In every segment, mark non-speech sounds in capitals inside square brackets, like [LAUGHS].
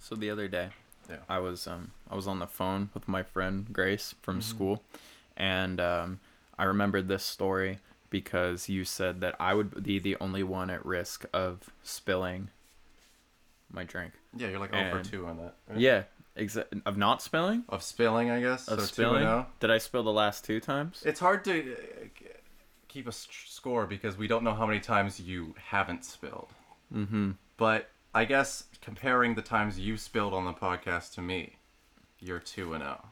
So the other day, Yeah. I was um I was on the phone with my friend Grace from school, and um I remembered this story because you said that I would be the only one at risk of spilling my drink. Yeah, you're like And- two on that. right? Yeah, exa- of not spilling. Of spilling, I guess. Of so spilling. 2 Did I spill the last two times? It's hard to keep a score because we don't know how many times you haven't spilled. Mm-hmm. But I guess comparing the times you spilled on the podcast to me, you're 2 and oh. 0.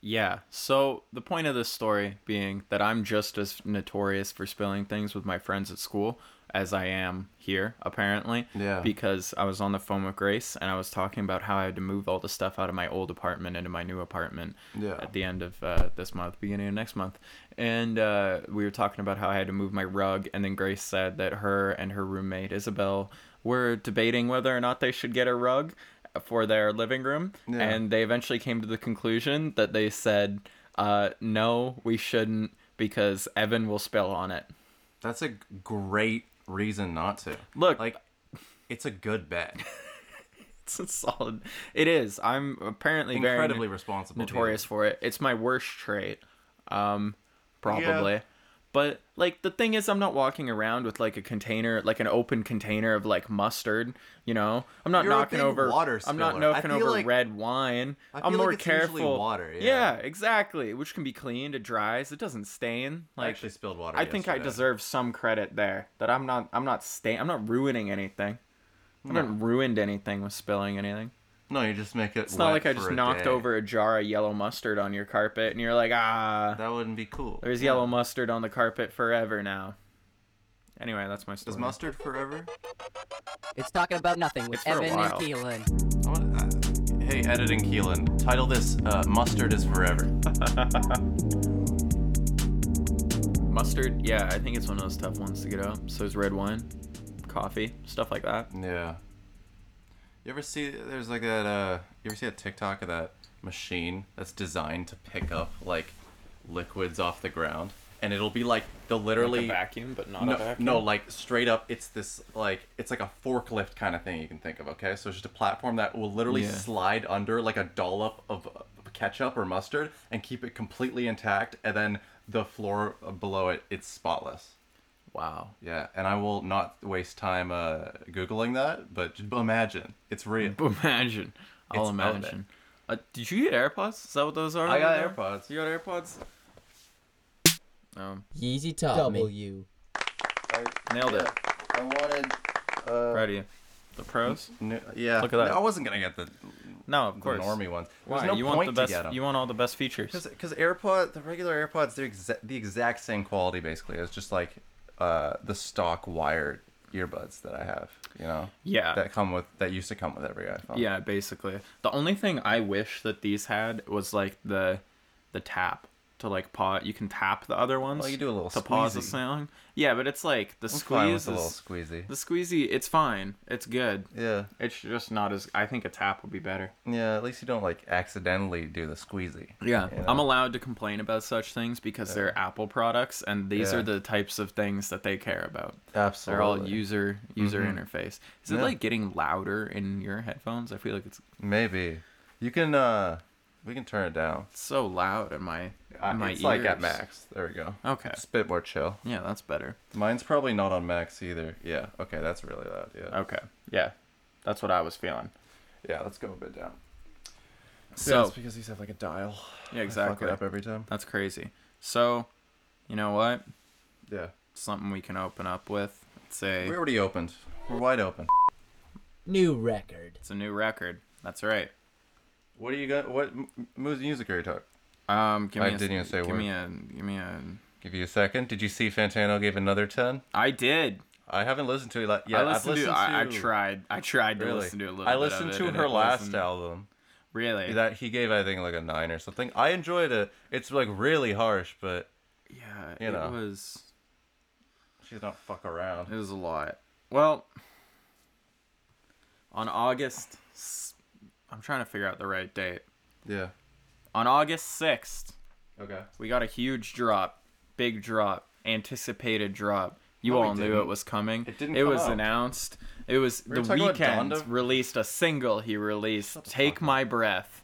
Yeah. So the point of this story being that I'm just as notorious for spilling things with my friends at school as I am here, apparently. Yeah. Because I was on the phone with Grace and I was talking about how I had to move all the stuff out of my old apartment into my new apartment Yeah. at the end of uh, this month, beginning of next month. And uh, we were talking about how I had to move my rug. And then Grace said that her and her roommate, Isabel, were debating whether or not they should get a rug for their living room. Yeah. And they eventually came to the conclusion that they said, uh, no, we shouldn't because Evan will spill on it. That's a great reason not to. Look, Like, it's a good bet. [LAUGHS] it's a solid. It is. I'm apparently very Incredibly responsible. dude. notorious for it. It's my worst trait, um, probably. But like the thing is, I'm not walking around with like a container, like an open container of like mustard. You know, I'm not You're knocking over. water I'm not knocking over like- red wine. I I'm more like it's careful. water, yeah. exactly. Which can be cleaned. It dries. It doesn't stain. I Like actually spilled water. I think I deserve some credit there. That I'm not. I'm not stain. I'm not ruining anything. I haven't ruined anything with spilling anything. No, you just make it. It's not like I just knocked over a jar of yellow mustard on your carpet and you're like, ah, That wouldn't be cool. there's Yeah. yellow mustard on the carpet forever now. Anyway, that's my Is mustard forever? It's talking about nothing with It's Evan and. Keelan. Wanna- uh, hey, editing Keelan, title this uh, "Mustard is Forever." [LAUGHS] Mustard, yeah, I think it's one of those tough ones to get out. So is red wine, coffee, stuff like that. Yeah. You ever see? There's like that. Uh, you ever see a TikTok of that machine that's designed to pick up like liquids off the ground, and it'll be like they'll literally Like a vacuum, but not no, a vacuum. no, like straight up, it's this like it's like a forklift kind of thing you can think of. Okay, so it's just a platform that will literally Yeah. slide under like a dollop of ketchup or mustard and keep it completely intact, and then the floor below it, it's spotless. Wow. Yeah, and I will not waste time uh, googling that, but just imagine it's real. [LAUGHS] Imagine. I'll It's imagine. Uh, did you get AirPods? Is that what those are? I got over there? AirPods. You got AirPods? Um, Yeezy top W. nailed it. I wanted. Uh, Proud of you. The pros? n- yeah. Look at that. I wasn't gonna get the, No, of the course. normie ones. There's Why? no you point want the best? to get them. You want all the best features. Because AirPod, the regular AirPods, they're exa- the exact same quality basically. It's just like uh, the stock wired earbuds that I have. You know. Yeah. That come with that used to come with every iPhone. Yeah, basically. The only thing I wish that these had was like the the tap to like pause. You can tap the other ones. Well, you do a little to pause the squeezy. song. Yeah, but it's like the I'm squeeze a little squeezy. the squeezy. It's fine. It's good. Yeah. It's just not as. I think a tap would be better. Yeah. At least you don't like accidentally do the squeezy. Yeah, you know? I'm allowed to complain about such things because they're Apple products, and these Yeah. are the types of things that they care about. Absolutely. They're all user user Mhm. interface. Is it like getting louder in your headphones? I feel like it's Maybe. You can uh we can turn it down. It's so loud in my uh, in my it's ears. like at max. There we go. Okay. It's a bit more chill. Yeah, that's better. Mine's probably not on max either. Yeah. Okay, that's really loud. Yeah. Okay. Yeah. That's what I was feeling. Yeah, let's go a bit down. So, it's because these have like a dial. yeah, I exactly. fuck it up every time. That's crazy. So, you know what? Yeah. Something we can open up with. It's a We already opened. We're wide open. New record. it's a new record. That's right. What are you got? What music are you talking? Um, give me I a, didn't even say give word. me a give me a Give you a second. Did you see Fantano gave another ten? I did. I haven't listened to it. Like, yeah, I I've listened, listened to, I, I tried. I tried to Really? listen to a little I listened to her last wasn't- album. Really? That he gave, I think, like a nine or something. I enjoyed it. It's like really harsh, but yeah, you it know. was she's not fuck around. it was a lot. Well, on August I'm trying to figure out the right date. Yeah. On August 6th, Okay. we got a huge drop, big drop, anticipated drop. You No, all knew it was coming. It didn't It was announced. It was We the Weeknd released a single. He released "Take My Breath"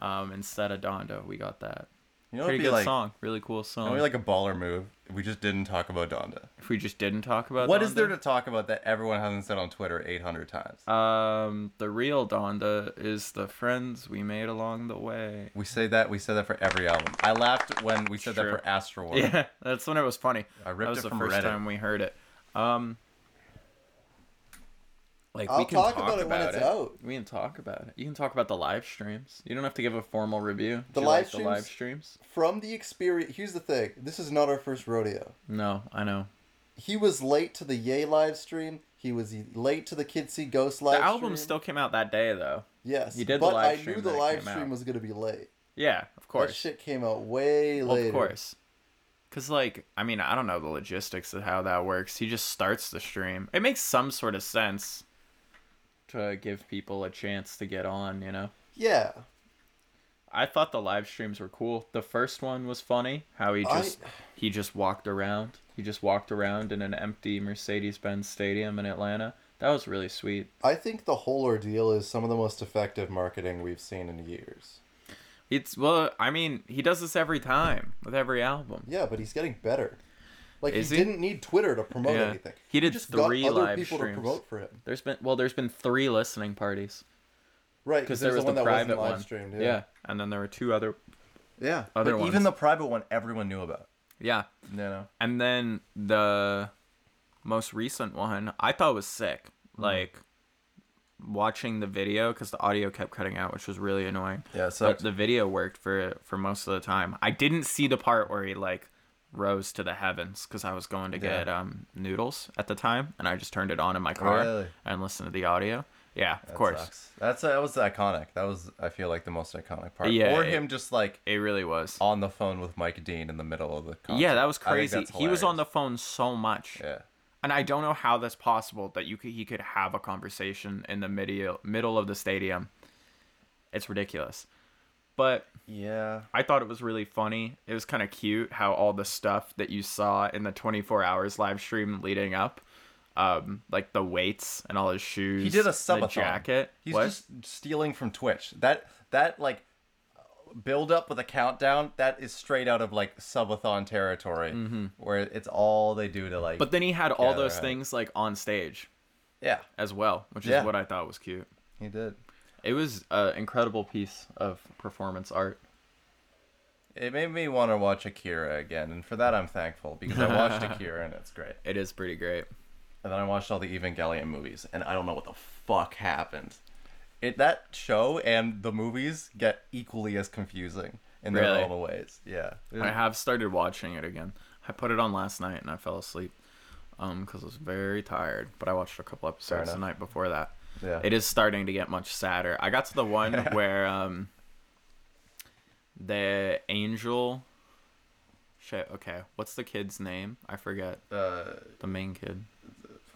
um, instead of Donda. We got that. You know, Pretty good like, song. Really cool song. be like a baller move. We just didn't talk about Donda. if we just didn't talk about What Donda, is there to talk about that everyone hasn't said on Twitter 800 times? Um, the real Donda is the friends we made along the way. we say that. We said that for every album. I laughed when we said True. that for Astro. [LAUGHS] Yeah, that's when it was funny. I ripped that was it the first Reddit. time we heard it. Um, like I'll we can talk talk, about it when it's it. out. We can talk about it. You can talk about the live streams. You don't have to give a formal review. The live like the live streams? streams? From the experience, here's the thing. This is not our first rodeo. No, I know. He was late to the Yay live stream. He was late to the Kids See Ghost live the album stream. still came out that day though. Yes, You did the but I knew the live stream out. was gonna be late. Yeah, of That course. shit came out way Well, later. of course. Cause like I mean I don't know the logistics of how that works. He just starts the stream. It makes some sort of sense to give people a chance to get on. You know. Yeah, I thought the live streams were cool. The first one was funny. How he I- just he just walked around. He just walked around in an empty Mercedes-Benz Stadium in Atlanta. That was really sweet. I think the whole ordeal is some of the most effective marketing we've seen in years. It's well, I mean, he does this every time with every album. Yeah, but he's getting better. Like Is he, he? didn't need Twitter to promote Yeah. anything. He did just got three other live people streams. to promote for him. There's been well, there's been three listening parties Right, because because there was the one the that private wasn't one. streamed. yeah. Yeah. and then there were two other. Yeah. Other but ones. even the private one, everyone knew about. Yeah, You know. and then the most recent one I thought was sick. Mm-hmm. Like watching the video because the audio kept cutting out, which was really annoying. Yeah. So but the video worked for for most of the time. I didn't see the part where he like rose to the heavens because I was going to Yeah. get um noodles at the time, and I just turned it on in my car Really? and listened to the audio. Yeah, of That course, sucks. That's that was iconic. That was I feel like the most iconic part. Yeah, Or it- him just like it really was. on the phone with Mike Dean in the middle of the concert. Yeah, that was crazy. He was on the phone so much, Yeah. and I don't know how that's possible that you could he could have a conversation in the middle middle of the stadium. It's ridiculous, but Yeah. I thought it was really funny. It was kind of cute how all the stuff that you saw in the 24 hours live stream leading up, um, like the weights and all his shoes. He did a subathon. jacket. He's What? just stealing from Twitch. That that like build up with a countdown. That is straight out of like subathon territory, where it's all they do to like. Mm-hmm. But then he had all those things like on stage yeah, as well, which is Yeah. what I thought was cute. he did. It was an incredible piece of performance art. It made me want to watch Akira again, and for that I'm thankful because I watched [LAUGHS] Akira and it's great. It is pretty great. And then I watched all the Evangelion movies, and I don't know what the fuck happened. It that show and the movies get equally as confusing in their Really? own ways. Yeah. I have started watching it again. I put it on last night and I fell asleep um because I was very tired. But I watched a couple episodes the night before that. Yeah. It is starting to get much sadder. I got to the one [LAUGHS] where um the angel shit, okay. What's the kid's name? I forget. uh, The main kid.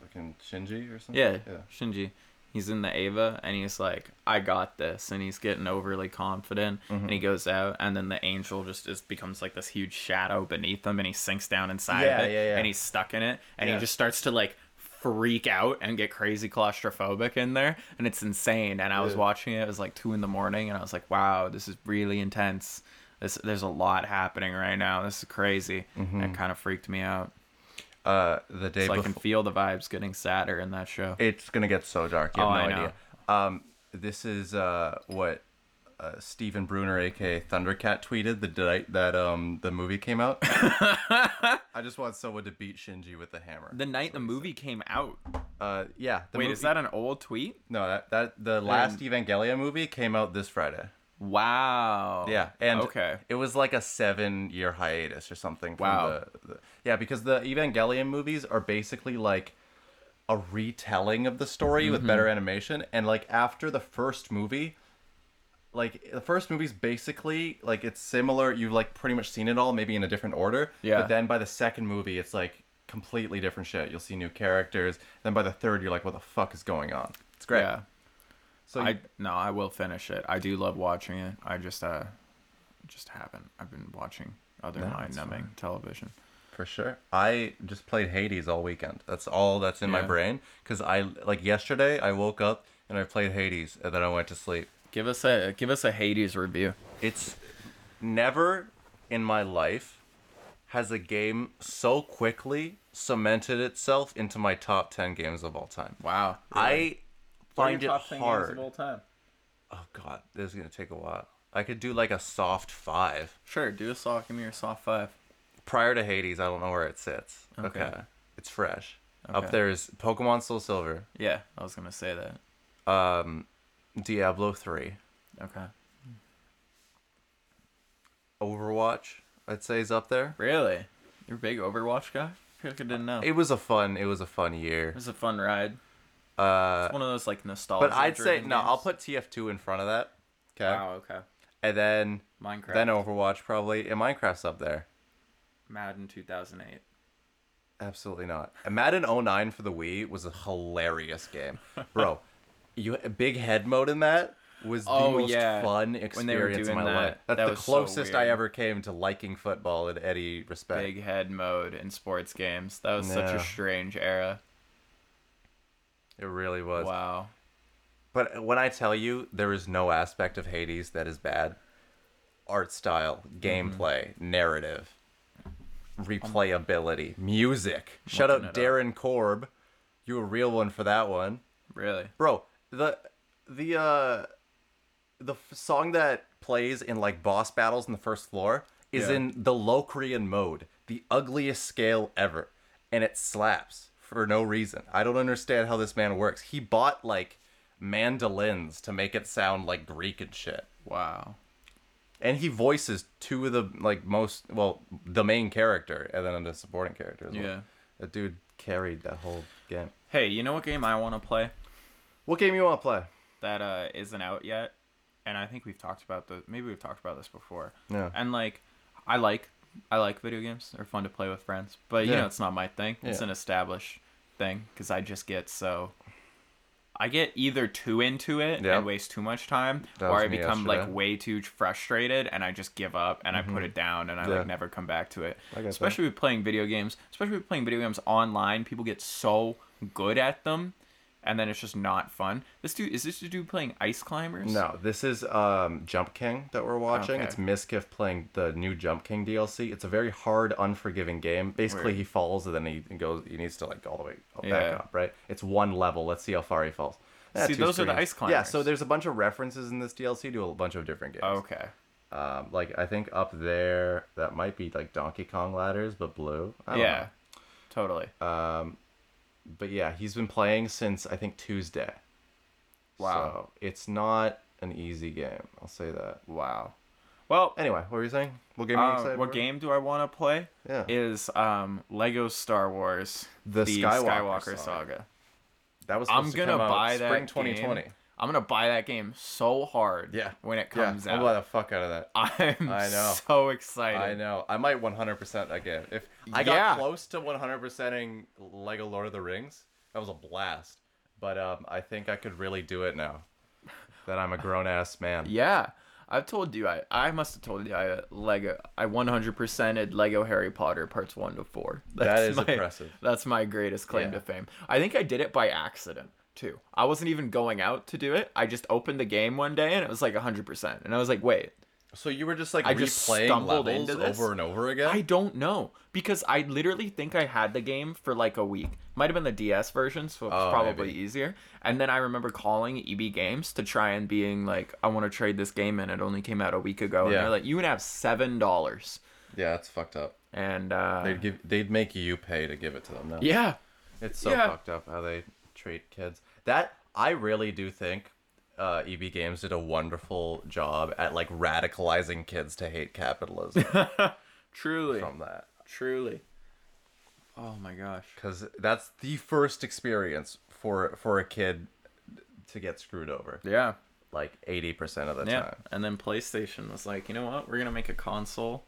fucking Shinji or something. Yeah, Yeah. Shinji. He's in the Eva and he's like, I got this and he's getting overly confident and he Mm-hmm. goes out and then the angel just is becomes like this huge shadow beneath him and he sinks down inside Yeah, of it yeah, yeah. and he's stuck in it and he just starts to like freak out and get crazy claustrophobic in there and it's insane and I was Yeah. watching it, it was like two in the morning and I was like, Wow, this is really intense. This, there's a lot happening right now. This is crazy. Mm-hmm. It kind of freaked me out. Uh, the day So I can feel the vibes getting sadder in that show. It's gonna get so dark. You have Oh, no I know. idea. Um, this is uh what. Uh, Stephen Bruner, aka Thundercat, tweeted the night that um the movie came out. [LAUGHS] I just want someone to beat Shinji with the hammer. The night the movie came out. Uh, yeah. The Wait, movie, is that an old tweet? no? That that the last Evangelion movie came out this Friday. Wow. Yeah, and okay. it was like a seven-year hiatus or something. From Wow. The, the, yeah, because the Evangelion movies are basically like a retelling of the story with better Mm-hmm. animation, and like after the first movie, like the first movie's basically like it's similar. You've like pretty much seen it all, maybe in a different order. Yeah. But then by the second movie, it's like completely different shit. You'll see new characters. Then by the third, you're like, what the fuck is going on? It's great. Yeah. So I no, I will finish it. I do love watching it. I just uh just haven't. I've been watching other mind numbing television. for sure. I just played Hades all weekend. That's all that's in my brain. Cause I like yesterday I woke up and I played Hades and then I went to sleep. Give us a give us a Hades review. It's never in my life has a game so quickly cemented itself into my top ten games of all time. Wow. I find it hard. time. Oh god, this is gonna take a while. I could do like a soft five. Sure, do a soft. Give me your soft five. Prior to Hades, I don't know where it sits. Okay. Okay. It's fresh. Okay. Up there is Pokemon Soul Silver, Yeah, I was gonna say that. um, Diablo 3, Okay. Overwatch, I'd say is up there. Really? You're a big Overwatch guy? I feel like I didn't know. It was a fun, it was a fun year. It was a fun ride. Uh, One of those like nostalgia. but I'd say no. I'll put TF2 in front of that. Okay. Wow. Okay. And then Minecraft. then Overwatch probably, and Minecraft's up there. Madden 2008. Absolutely not. And Madden 09 for the Wii was a hilarious game, bro. [LAUGHS] you big head mode in that was the Oh, most yeah. fun When they were experience doing my that, life. That's that the was so closest I ever came to liking football in any respect. Big head mode in sports games. That was such a strange era. It really was. Wow. But when I tell you there is no aspect of Hades that is bad, art style, Mm-hmm. gameplay, narrative, replayability, music. Shout out it up. Darren Korb. You a real one for that one. Really? Bro, the the uh the f- song that plays in like boss battles in the first floor is Yeah. in the Locrian mode, the ugliest scale ever, and it slaps for no reason. I don't understand how this man works. He bought like mandolins to make it sound like Greek and shit. Wow. And he voices two of the like most well, the main character and then the supporting character as well. Yeah. That dude carried that whole game. Hey, you know what game I want to play What game you want to play? that uh isn't out yet? And I think we've talked about the maybe we've talked about this before. Yeah. And like I like I like video games. They're fun to play with friends. But you Yeah. know, it's not my thing. It's Yeah. an established thing cuz I just get so I get either too into it Yep. and waste too much time, That or I me become like way too frustrated and I just give up and I put it down and I Mm-hmm. Yeah. like never come back to it. Get that. Especially with playing video games, especially with playing video games online, people get so good at them, and then it's just not fun. This dude is this dude playing Ice Climbers? No, this is um, Jump King that we're watching. Okay. It's Mizkif playing the new Jump King DLC. It's a very hard, unforgiving game. Basically, Weird. he falls and then he goes. He needs to like all the way back Yeah. up. Right? It's one level. Let's see how far he falls. Yeah, See, those are the ice Yeah, so there's a bunch of references in this DLC to a bunch of different games. Okay. Um, like I think up there, that might be like Donkey Kong ladders, but blue. I don't Yeah. Totally. know. But yeah, he's been playing since I think Tuesday. Wow. So it's not an easy game. I'll say that. wow. Well, Anyway, what were you saying? What game are you uh, excited what for? game do I want to play? Yeah. Is um Lego Star Wars: The Skywalker Skywalker, Saga. Saga. That was I'm gonna buy spring that 2020. game. I'm gonna buy that game so hard. Yeah. When it Yeah, out, I'll buy the fuck out of that. [LAUGHS] I'm I know. so excited. I know. I might 100% again. If I got Yeah. close to 100%ing Lego Lord of the Rings, that was a blast. But um, I think I could really do it now. [LAUGHS] That I'm a grown ass man. Yeah, I've told you. I I must have told you. I uh, Lego. I 100%ed Lego Harry Potter parts one to four. That is my, impressive. That's my greatest claim Yeah. to fame. I think I did it by accident too. I wasn't even going out to do it. I just opened the game one day and it was like 100%, and I was like, wait. So you were just like I just replaying stumbled into this. over and over again? I don't know because I literally think I had the game for like a week. Might have been the DS version, so it's Oh, probably maybe. easier. And then I remember calling EB Games to try and being like, I want to trade this game in. It only came out a week ago, and Yeah. they're like, you would have seven dollars. Yeah, it's fucked up. And uh, They'd give they'd make you pay to give it to them now. yeah, It's so Yeah. fucked up how they treat kids. That I really do think uh, EB Games did a wonderful job at like radicalizing kids to hate capitalism [LAUGHS] truly, from that. truly. Oh my gosh. Because that's the first experience for for a kid to get screwed over. Yeah. Like eighty percent of the Yeah. time. And then PlayStation was like, you know what? We're gonna make a console.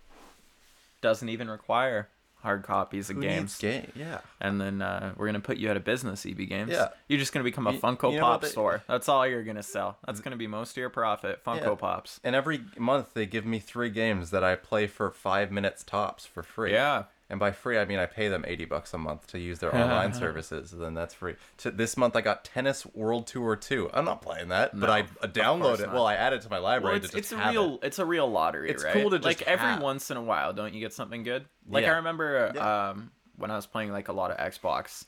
Doesn't even require hard copies of Who games. game? Yeah. and then uh, we're gonna put you out of business, EB Games. Yeah. You're just gonna become a You- Funko you know Pop they- store. [LAUGHS] That's all you're gonna sell. That's gonna be most of your profit. Funko Yeah. Pops. And every month they give me three games that I play for five minutes tops for free. Yeah. And by free, I mean I pay them eighty bucks a month to use their [LAUGHS] online services. And then that's free. To, this month, I got Tennis World Tour two. I'm not playing that, but I uh, download it. not. Well, I add it to my library Well, it's, to just it's a real it. it's a real lottery, It's right? cool to just like every have. once in a while, don't you get something good? Like Yeah. I remember Yeah. um, when I was playing like a lot of Xbox,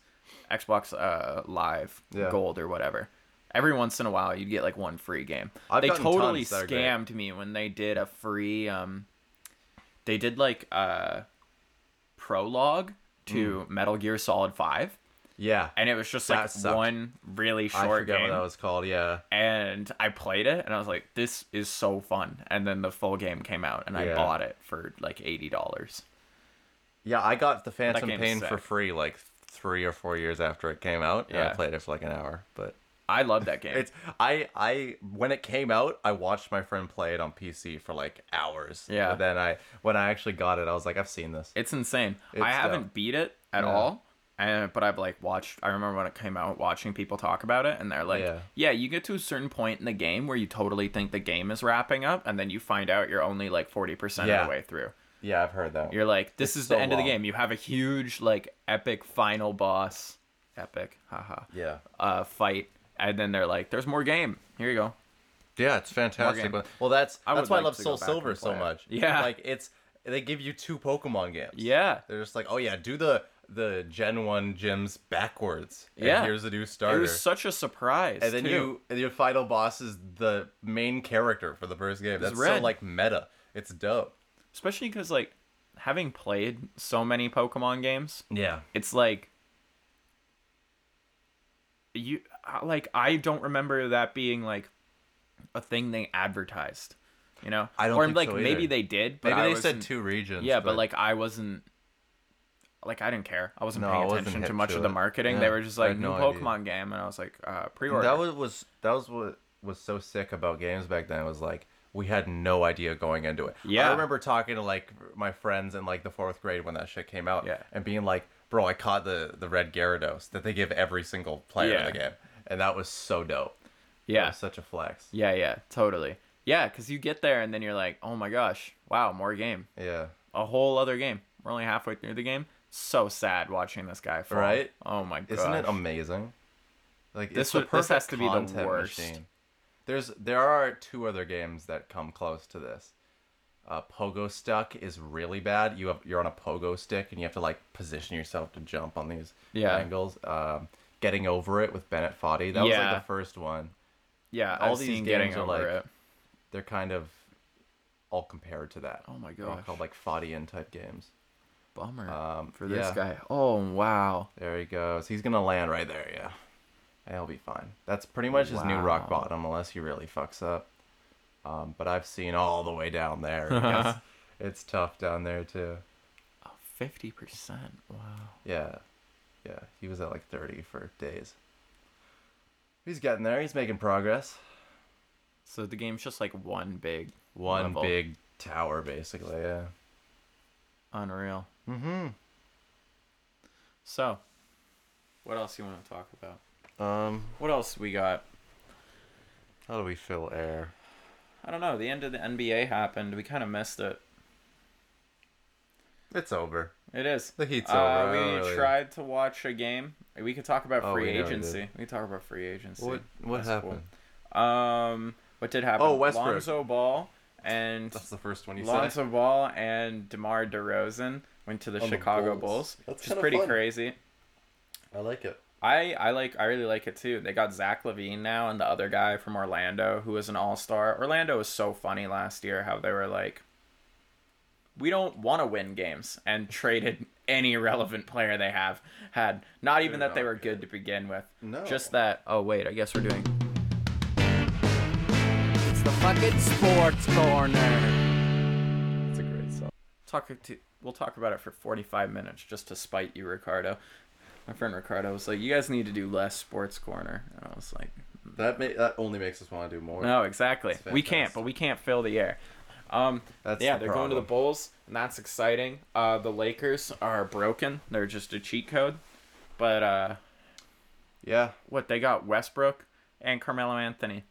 Xbox uh, Live Yeah. Gold or whatever. Every once in a while, you'd get like one free game. I've they totally tons that are great. scammed me when they did a free. Um, they did like a prologue to hmm. Metal Gear Solid Five, Yeah, and it was just like sucked. one really I short forget game what that was called. Yeah, and I played it and I was like, this is so fun. And then the full game came out and I bought it for like eighty dollars. yeah. I got the Phantom Pain for free like three or four years after it came out. and I played it for like an hour, but. I love that game. It's I I when it came out, I watched my friend play it on PC for like hours. Yeah. But then I when I actually got it, I was like, I've seen this. it's insane. It's I haven't beat it at Yeah. all. And but I've like watched I remember when it came out watching people talk about it and they're like, Yeah. yeah. you get to a certain point in the game where you totally think the game is wrapping up and then you find out you're only like 40% of the way through. Yeah, I've heard that. You're like, this It's is so the end of the game. You have a huge like epic final boss, epic, haha, yeah. uh, fight, and then they're like, "There's more game. Here you go." Yeah, it's fantastic. game. Well, that's I that's would why I love to Soul Silver so play it. much. Yeah. like it's they give you two Pokemon games. Yeah, they're just like, oh yeah, do the the Gen One gyms backwards. And Yeah. here's a new starter. it starter. was such a surprise. and then too. you and your final boss is the main character for the first game. That's red. so like meta. It's dope. especially because like having played so many Pokemon games, Yeah. it's like you like I don't remember that being like a thing they advertised. You know, I don't or like so maybe they did, but Maybe I they said two regions. Yeah, but, like I wasn't like I didn't care. I wasn't No, I paying wasn't attention to much to of the marketing. Yeah, They were just like new no idea. Pokemon game, and I was like, uh, pre-order. that was, was that was what was so sick about games back then was like we had no idea going into it. Yeah. I remember talking to like my friends in like the fourth grade when that shit came out. Yeah. And being like, bro, I caught the the red Gyarados that they give every single player in the game, and that was so dope. Yeah, such a flex. yeah, yeah, totally. Yeah, because you get there and then you're like, oh my gosh, wow, more game, Yeah. a whole other game. We're only halfway through the game. So sad watching this guy fall. Right? Oh my god. Isn't it amazing? Like This it's the this has to be the worst. machine. There's there are two other games that come close to this. Uh, Pogo Stuck is really bad. You have you're on a pogo stick and you have to like position yourself to jump on these Yeah. angles. Um, Getting over it with Bennett Foddy. That was like the first one. Yeah, all I've these seen games getting are over like- it. They're kind of all compared to that. Oh my all called like Foddian type games. Bummer Um, for this yeah. guy. Oh wow. There he goes. He's gonna land right there, yeah. He'll be fine. That's pretty much his new rock bottom, unless he really fucks up. Um, but I've seen all the way down there. It [LAUGHS] it's tough down there too. Oh, 50%. Wow. Yeah, yeah. He was at like thirty for days. He's getting there. He's making progress. So the game's just like one big One level. big tower, basically. Yeah. unreal. Mm-hmm. So, what else you want to talk about? Um, What else we got? how do we fill air? I don't know. The end of the NBA happened. We kind of missed it. It's over. It is. The heat's Uh, over. I we don't really- tried to watch a game. We could talk about Oh, free we agency. did. We could talk about free agency. What what That's cool. happened? Um, what did happen? Oh, Westbrook. Lonzo Ball and That's the first one you said. Lonzo Ball and DeMar DeRozan went to the On the Chicago Bulls. Bulls, That's which is pretty fun. crazy. I like it. I I like I really like it too. They got Zach LaVine now and the other guy from Orlando who was an All Star. Orlando was so funny last year how they were like, we don't want to win games and traded any relevant player they have had. Not even They're that they were good to begin with. No. Just that. Oh wait, I guess we're doing. It's the fucking sports corner. It's a great song. Talk to, we'll talk about it for 45 minutes just to spite you, Ricardo. My friend Ricardo was like, "You guys need to do less sports corner," and I was like, That ma- that only makes us want to do more. No, exactly. We can't, but we can't fill the air. Um, That's yeah, the they're going to the. Bulls, and that's exciting. Uh, the Lakers are broken. They're just a cheat code. But uh, Yeah, what they got Westbrook and Carmelo Anthony,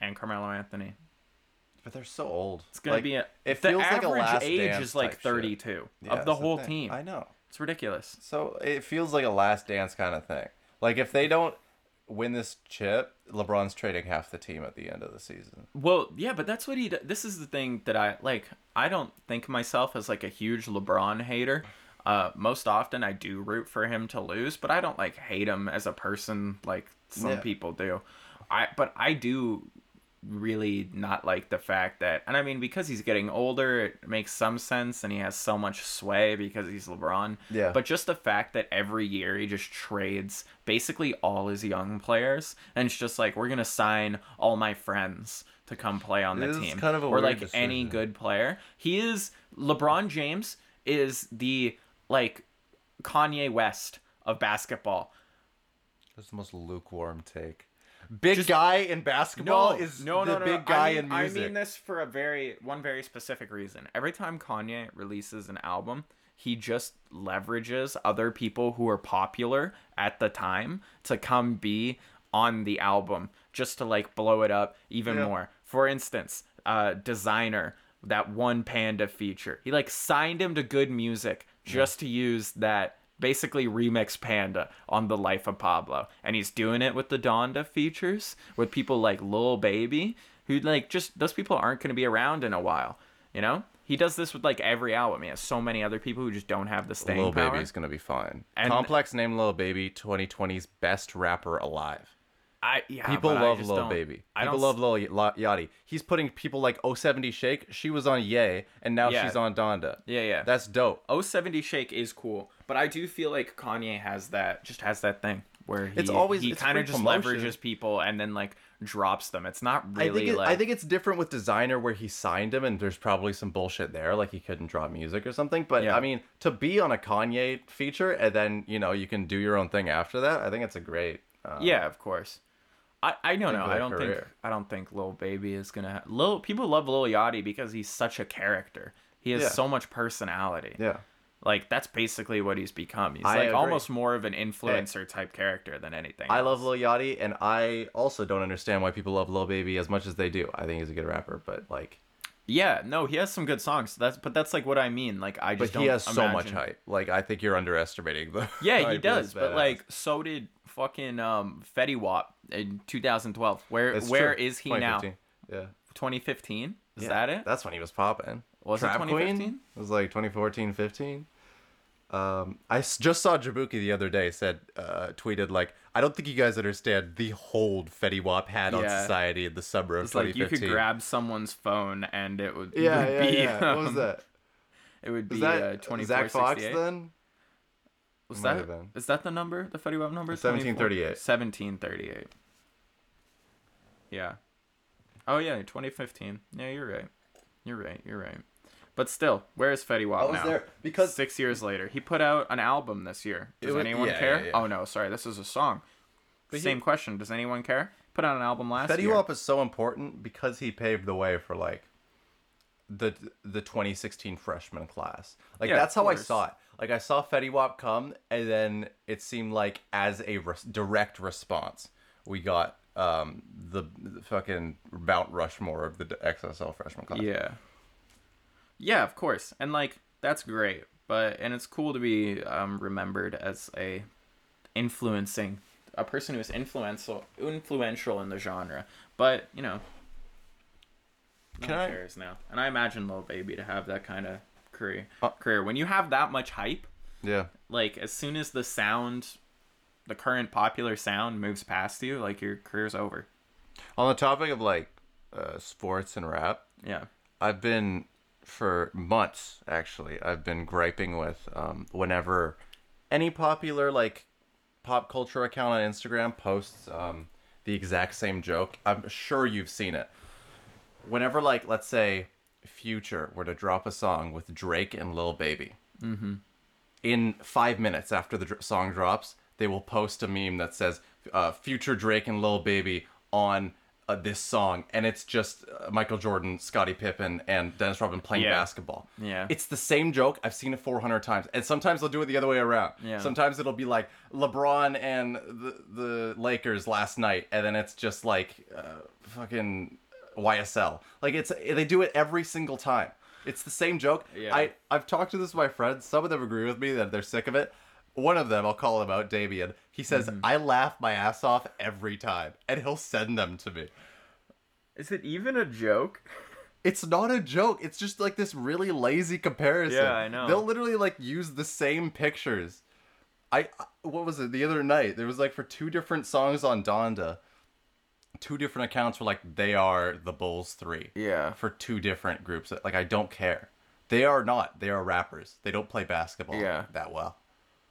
and Carmelo Anthony. But they're so old. It's gonna Like, be a. It the feels like a last age dance is like 32 Yeah, of the whole thing. team. I know. It's ridiculous. So it feels like a last dance kind of thing. Like if they don't win this chip, LeBron's trading half the team at the end of the season. Well, yeah, but that's what he. This is the thing that I like. I don't think myself as like a huge LeBron hater. Uh, most often I do root for him to lose, but I don't like hate him as a person like some Yeah. people do. I but I do really not like the fact that and I mean because he's getting older it makes some sense and he has so much sway because he's LeBron. Yeah. But just the fact that every year he just trades basically all his young players and it's just like we're going to sign all my friends to come play on the team. kind of a or like any good player. He is LeBron James is the like Kanye West of basketball. That's the most lukewarm take. Big guy in basketball no, is no, the big guy I mean, in music. I mean this for a very one very specific reason. Every time Kanye releases an album, he just leverages other people who are popular at the time to come be on the album just to like blow it up even Yeah. more. For instance, uh Desiigner that one panda feature. He like signed him to good music just to use that basically remix Panda on the life of Pablo. And he's doing it with the Donda features with people like Lil Baby, who like just those people aren't going to be around in a while, you know? He does this with like every album. He has so many other people who just don't have the staying Lil power. Baby's gonna be fine. And- Complex named Lil Baby 2020's best rapper alive. I yeah, People I love Lil don't- Baby. I People don't love Lil Yachty. He's putting people like 070 Shake. She was on Yay, and now Yeah. she's on Donda. Yeah, yeah. That's dope. 070 Shake is cool, but I do feel like Kanye has that just has that thing where he, It's always- he kind of just promotion. leverages people and then like drops them. It's not I really think it, like I think it's different with Desiigner where he signed him and there's probably some bullshit there like he couldn't drop music or something but Yeah. I mean to be on a Kanye feature and then you know you can do your own thing after that I think it's a great uh, Yeah, of course. I, I don't know. I don't think. I don't think Lil Baby is gonna. Ha- Lil people love Lil Yachty because he's such a character. He has Yeah. so much personality. yeah Like that's basically what he's become. He's I like agree. almost more of an eh. influencer type character than anything. I love. Lil Yachty and I also don't understand why people love Lil Baby as much as they do I think he's a good rapper but like Yeah, no, he has some good songs. That's but that's like what I mean. Like I but just he don't has so much hype like I think you're underestimating the Yeah, [LAUGHS] he does. But like, so did fucking um Fetty Wap in 2012. Where It's where true. is he now? yeah 2015. Is Yeah, that it? That's when he was popping. Was it Trap 2015? Queen? It was like 2014, 15. Um, I just saw Jabuki the other day said, uh, tweeted like, I don't think you guys understand the hold Fetty Wap had on society in the summer of It's like you 2015. could grab someone's phone and it would, yeah, would yeah, be, yeah. What was um, that? It would be that uh, Zack Fox then? Was Might that is that the number? The Fetty Wap number? 1738. 1738. Yeah. Oh yeah, 2015. Yeah, you're right. You're right. You're right. But still, where is Fetty Wap I was now? there because Six years later, he put out an album this year. Does was- anyone yeah, care? yeah, yeah. Oh no, sorry, this is a song. But he- Same question. Does anyone care? Put out an album last Fetty year. Wap is so important because he paved the way for like the the 2016 freshman class. Like Yeah, that's how I saw it. Like I saw Fetty Wap come, and then it seemed like as a direct response, we got um the, the fucking Mount Rushmore of the XXL freshman class. Yeah. Yeah, of course. And like that's great. But and it's cool to be um, remembered as a influencing a person who is influential influential in the genre. But, you know, no Can one I- cares now. And I imagine Lil Baby to have that kind of career Uh, career. When you have that much hype, Yeah. like as soon as the sound the current popular sound moves past you, like your career's over. On the topic of like uh, sports and rap, Yeah. I've been for months actually. I've been griping with um, whenever any popular like pop culture account on Instagram posts um, the exact same joke. I'm sure you've seen it. Whenever like let's say Future were to drop a song with Drake and Lil Baby, in five minutes after the dr- song drops, they will post a meme that says uh, "Future Drake and Lil Baby" on uh, this song, and it's just uh, Michael Jordan, Scottie Pippen, and Dennis Rodman playing Yeah. basketball. Yeah. it's the same joke. I've seen it 400 times, and sometimes they'll do it the other way around. Yeah. Sometimes it'll be like LeBron and the the Lakers last night, and then it's just like uh, fucking YSL. Like it's they do it every single time. It's the same joke. Yeah. I I've talked to this with my friends. Some of them agree with me that they're sick of it. One of them, I'll call him out, Damien. He says Mm-hmm. I laugh my ass off every time, and he'll send them to me. Is it even a joke? It's not a joke. It's just like this really lazy comparison. Yeah, I know. They'll literally like use the same pictures. I what was it the other night? There was like for two different songs on Donda, two different accounts were like they are the Bulls 3. Yeah. For two different groups. Like I don't care. They are not. They are rappers. They don't play basketball Yeah. that well.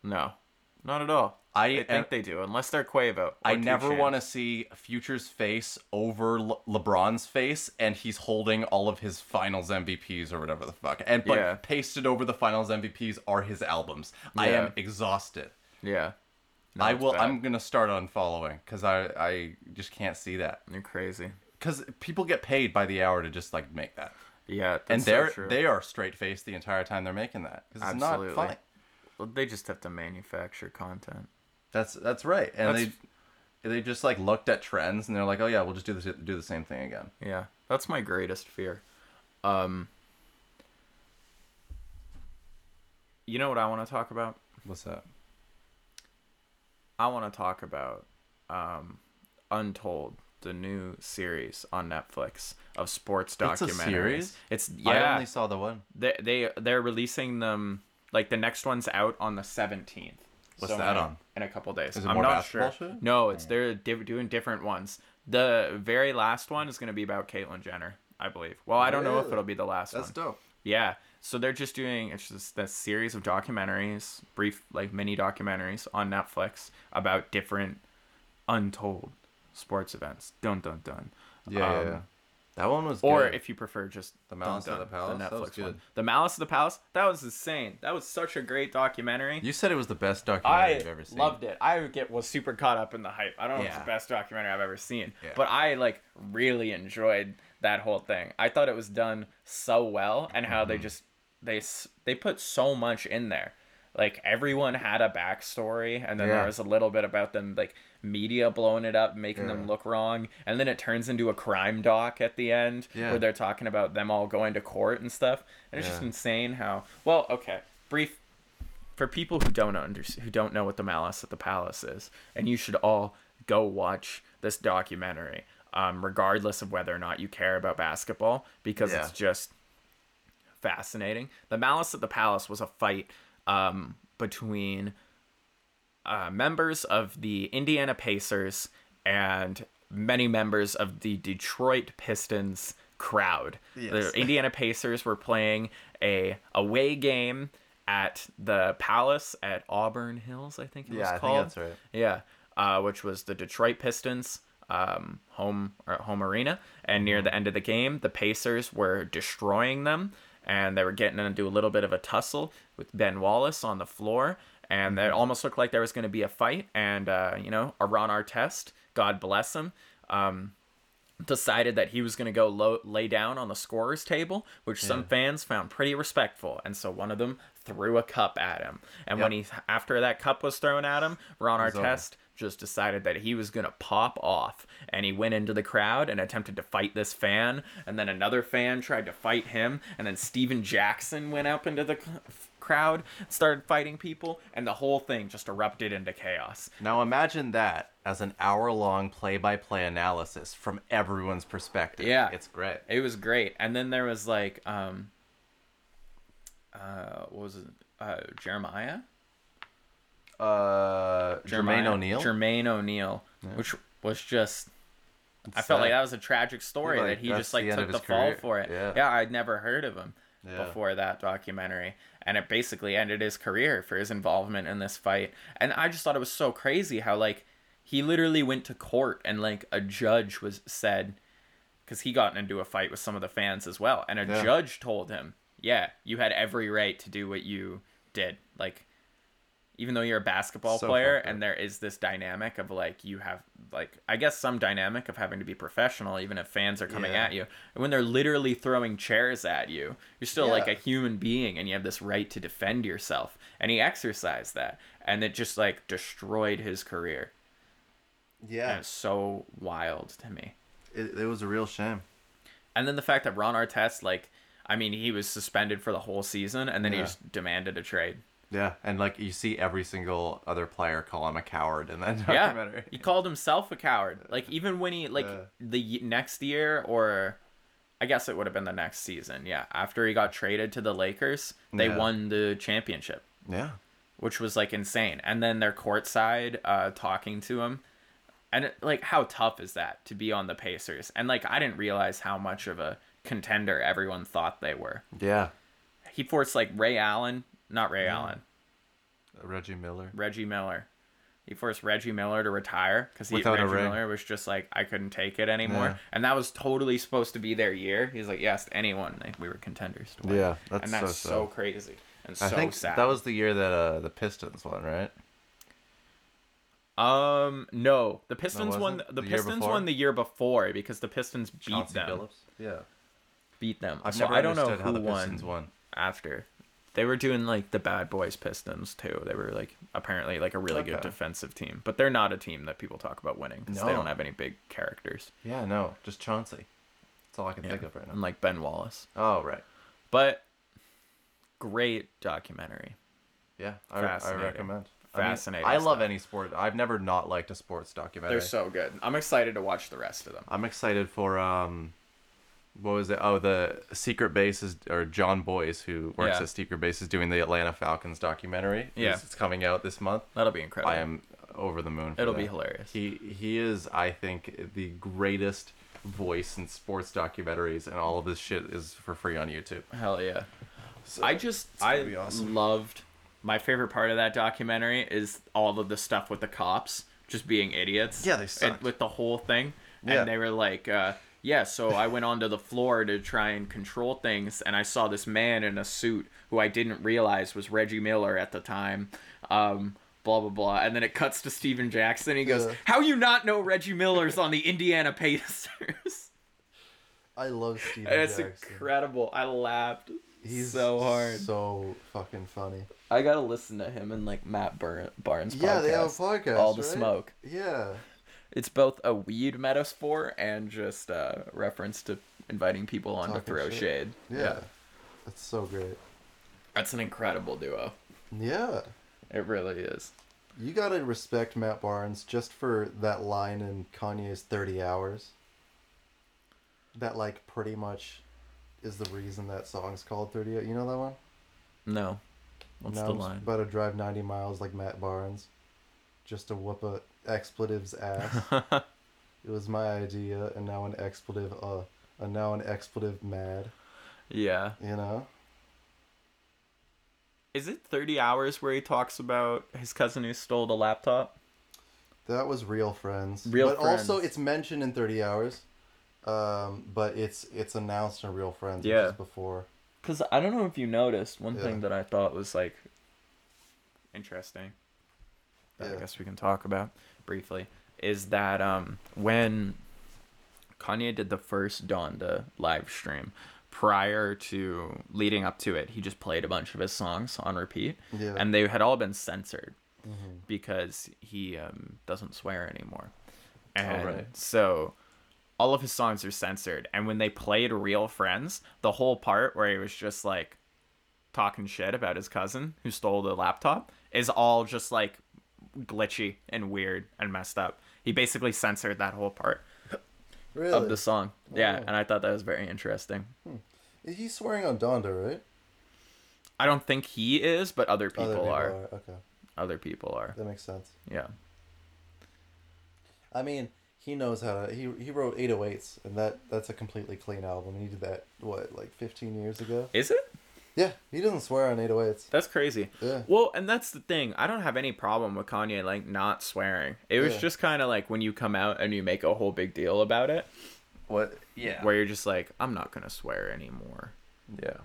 No, not at all. I I think they do, unless they're Quavo. I never want to see Future's face over Le- LeBron's face, and he's holding all of his Finals MVPs or whatever the fuck, and but Yeah. pasted over the Finals MVPs are his albums. I am exhausted. Yeah. No, I will. bad. I'm gonna start unfollowing because I I just can't see that You're crazy. because people get paid by the hour to just like make that, Yeah, that's and they're true. they are straight faced the entire time they're making that 'cause it's Absolutely. not funny. Well, they just have to manufacture content. That's that's right, and That's- they they just like looked at trends and they're like, oh yeah, we'll just do this do the same thing again. Yeah, that's my greatest fear. Um, you know what I want to talk about? What's that? I want to talk about um, Untold, the new series on Netflix of sports documentaries. It's a series? It's yeah. I only saw the one. they they they're releasing them like the next one's out on the 17th. What's that in- on? In a couple days. Is it I'm more not basketball sure. shit? No, it's they're div- doing different ones. The very last one is going to be about Caitlyn Jenner, I believe. Well, I don't know if it'll be the last That's one. dope. Yeah. So they're just doing it's just this series of documentaries, brief like mini documentaries on Netflix about different untold sports events. Dun dun dun. Yeah, yeah, Um, yeah. That one was Or good. if you prefer just The Malice Dun of the Dun, Palace? That was Netflix one. good. The Malice of the Palace, that was insane. That was such a great documentary. you said it was the best documentary I you've ever seen. loved it. I get was super caught up in the hype. I don't know if it's the best documentary I've ever seen, Yeah. but I like really enjoyed that whole thing. I thought it was done so well, and how they Mm-hmm. just they they put so much in there. Like everyone had a backstory, and then Yeah. there was a little bit about them like media blowing it up, making them look wrong, and then it turns into a crime doc at the end Yeah. where they're talking about them all going to court and stuff. And it's just insane how well. Okay, brief for people who don't under, who don't know what the Malice at the Palace is, and you should all go watch this documentary, um, regardless of whether or not you care about basketball, because it's just fascinating. The Malice at the Palace was a fight um, between uh, members of the Indiana Pacers and many members of the Detroit Pistons crowd. Yes. The [LAUGHS] Indiana Pacers were playing a away game at the Palace at Auburn Hills, I think it Yeah, was I called. that's right. Yeah, uh, which was the Detroit Pistons um, home or home arena. And near the end of the game, the Pacers were destroying them, and they were getting into a little bit of a tussle with Ben Wallace on the floor. And it almost looked like there was going to be a fight. And uh, you know, Ron Artest, God bless him, um, decided that he was going to go low, lay down on the scorer's table, which some fans found pretty respectful. And so one of them threw a cup at him. And when he after that cup was thrown at him, Ron was over. Artest just decided that he was going to pop off and he went into the crowd and attempted to fight this fan and then another fan tried to fight him and then Stephen Jackson went up into the crowd started fighting people and the whole thing just erupted into chaos Now imagine that as an hour-long play-by-play analysis from everyone's perspective. Yeah. it's great. It was great. And then there was like um uh what was it? Uh Jeremiah? Uh, Jermaine O'Neal. Jermaine O'Neal, which was just I felt like that was a tragic story Like, that he just like the took the fall career. for it. Yeah. Yeah, I'd never heard of him Yeah. before that documentary. And it basically ended his career for his involvement in this fight. And I just thought it was so crazy how like he literally went to court and like a judge was said because he got into a fight with some of the fans as well. And a Yeah. judge told him, Yeah, you had every right to do what you did. Like even though you're a basketball So player and there is this dynamic of like you have like I guess some dynamic of having to be professional even if fans are coming Yeah. at you. And when they're literally throwing chairs at you, you're still like a human being and you have this right to defend yourself. And he exercised that and it just like destroyed his career. Yeah, it's so wild to me. it, it was a real shame. And then the fact that Ron Artest, like, I mean, he was suspended for the whole season, and then he just demanded a trade. Yeah, and like you see every single other player call him a coward in that [LAUGHS] Yeah, he called himself a coward. Like even when he like Yeah. the next year, or I guess it would have been the next season. Yeah, after he got traded to the Lakers, they Yeah. won the championship. Yeah. which was like insane. And then they're courtside uh, talking to him. And it, like, how tough is that to be on the Pacers? And like, I didn't realize how much of a contender everyone thought they were. Yeah. He forced like Ray Allen, not Ray Allen, Reggie Miller. Reggie Miller. He forced Reggie Miller to retire because Without Reggie ring. Miller was just like, I couldn't take it anymore. Yeah. And that was totally supposed to be their year. He's like, yes, anyone. Like, we were contenders. To win. Yeah, that's and that's so so, crazy and I so think sad. that was the year that uh, the Pistons won, right? Um, no, the Pistons was won. The, The year Pistons before? won the year before because the Pistons beat Chauncey them. Billups. Yeah. Beat them. I've so never I don't know who how the won, Pistons won. after. They were doing like the Bad Boys Pistons too. They were like apparently like a really good defensive team, but they're not a team that people talk about winning because they don't have any big characters. Yeah, no, just Chauncey. That's all I can Yeah. think of right now. Unlike Ben Wallace, Oh, right. but great documentary. Yeah, I, I Fascinating. recommend. I mean, Fascinating I, love any sport. I've never not liked a sports documentary. They're so good. I'm excited to watch the rest of them. I'm excited for um, what was it? Oh, the Secret Base is or Jon Bois, who works Yeah. at Secret Base, is doing the Atlanta Falcons documentary. Yeah. it's, it's coming out this month. That'll be incredible. I am over the moon. For It'll be hilarious. He he is, I think, the greatest voice in sports documentaries, and all of this shit is for free on YouTube. Hell yeah. So, I just I awesome. loved my favorite part of that documentary is all of the stuff with the cops just being idiots. Yeah, they and with the whole thing. Yeah. And they were like, uh, yeah, so I went onto the floor to try and control things and I saw this man in a suit who I didn't realize was Reggie Miller at the time. Um blah blah blah. And then it cuts to Stephen Jackson. He goes, Yeah. How you not know Reggie Miller's on the Indiana Pacers? I love Stephen And [LAUGHS] it's Jackson. incredible. I laughed He's so hard. So fucking funny. I gotta listen to him and like Matt Bur- Barnes. Yeah, they have a podcast. podcast. All the right? smoke. Yeah. It's both a weed metaphor and just a reference to inviting people on to throw shit. shade. Yeah. That's so great. that's an incredible duo. Yeah. It really is. You gotta respect Matt Barnes just for that line in Kanye's 30 Hours. That, like, pretty much is the reason that song's called 30 You know that one? No, what's Now the I'm line? about to drive 90 miles like Matt Barnes just to whoop a expletive's ass. [LAUGHS] it was my idea, and now an expletive, uh, and now an expletive mad, yeah. you know? Is it Thirty Hours where he talks about his cousin who stole the laptop? That was real friends. Real but also it's mentioned in 30 hours. Um, but it's it's announced in Real Friends, Yeah. before. Because I don't know if you noticed one Yeah. thing that I thought was like interesting. That I guess we can talk about briefly is that um when Kanye did the first Donda live stream prior to leading up to it, he just played a bunch of his songs on repeat, Yeah. and they had all been censored Mm-hmm. because he um, doesn't swear anymore, and right. so all of his songs are censored. And when they played Real Friends, the whole part where he was just like talking shit about his cousin who stole the laptop is all just like glitchy and weird and messed up. He basically censored that whole part [LAUGHS] Really? of the song. Yeah, Oh. and I thought that was very interesting. Hmm. He's swearing on Donda, right? I don't think he is, but other people, Other people are. Okay, Other people are. that makes sense. Yeah. I mean, he knows how to. He he wrote 808s, and that that's a completely clean album. He did that what like 15 years ago. Is it? Yeah, he doesn't swear on 808s. That's crazy. Yeah. Well, and that's the thing. I don't have any problem with Kanye like not swearing. It was Yeah. just kind of like when you come out and you make a whole big deal about it, What? Yeah. where you're just like, I'm not gonna swear anymore. Yeah.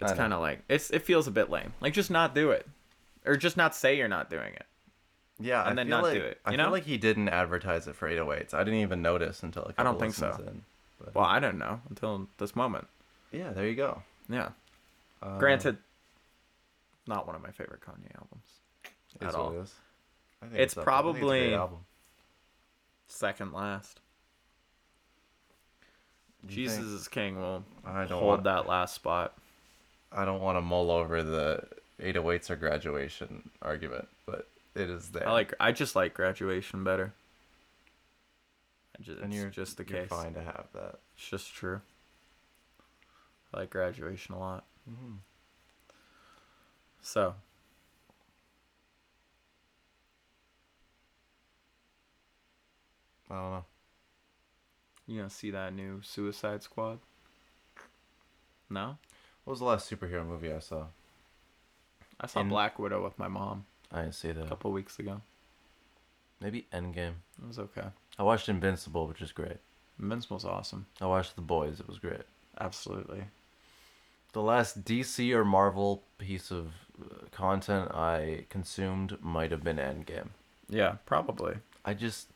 It's kind of like it's it feels a bit lame. Like just not do it, or just not say you're not doing it. Yeah, and I then feel not like, do it, I you feel like he didn't advertise it for 808s. I didn't even notice until a couple I don't think so. In, but, Well, I don't know until this moment. yeah, there you go. Yeah. Uh, Granted, not one of my favorite Kanye albums at all. it is. I think It's up there. I think it's probably- album. Second last. You Jesus think- is King will I don't hold want that last spot. I don't want to mull over the 808s or graduation argument, but it is there. I like. I just like graduation better. Just, and you're just the you're case. fine to have that. It's just true. I like graduation a lot. Mm-hmm. So, I don't know. you gonna see that new Suicide Squad? No, What was the last superhero movie I saw? I saw In- Black Widow with my mom I didn't see that. a couple weeks ago. Maybe Endgame. It was okay. I watched Invincible, which is great. Invincible's awesome. I watched The Boys. It was great. Absolutely. The last DC or Marvel piece of uh, content I consumed might have been Endgame. Yeah, probably. I just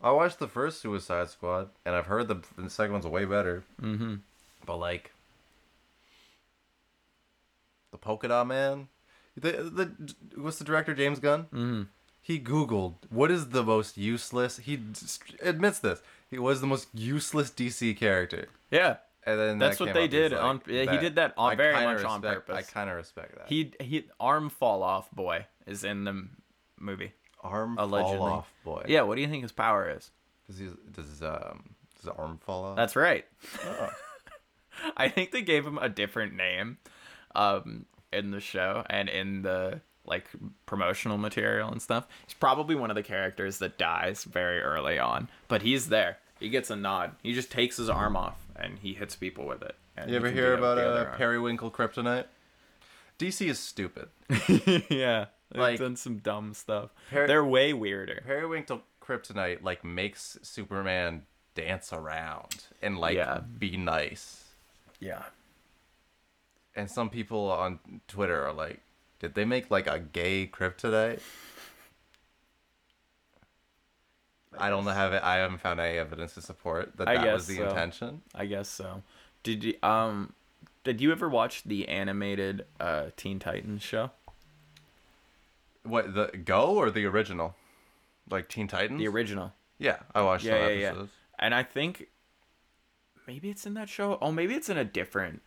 I watched the first Suicide Squad, and I've heard the, the second one's way better. Mm-hmm. But like the Polka Dot Man, the the what's the director James Gunn? Mm-hmm. He Googled what is the most useless. He admits this. He was the most useless DC character, Yeah, and then That's that what they did on- yeah, he did that on- I very much on purpose. I kind of respect that. he he arm fall off boy is in the movie. arm allegedly. fall off, boy. Yeah, what do you think his power is? Does he, does his, um does his arm fall off? That's right. Oh. [LAUGHS] I think they gave him a different name um in the show and in the like promotional material and stuff. He's probably one of the characters that dies very early on, but he's there. He gets a nod. He just takes his arm off and he hits people with it. You ever hear about uh. Periwinkle Kryptonite? DC is stupid. [LAUGHS] yeah, they've Like- done some dumb stuff. Per- They're way weirder. Periwinkle Kryptonite like makes Superman dance around and like Yeah. be nice. Yeah. And some people on Twitter are like, did they make like a gay Kryptonite? I don't have it. I haven't found any evidence to support that I that was the so. intention. I guess so. Did you um did you ever watch the animated uh Teen Titans show? What the Go or the original, like Teen Titans? The original. yeah, I watched Yeah, yeah, yeah. And I think maybe it's in that show. Oh, maybe it's in a different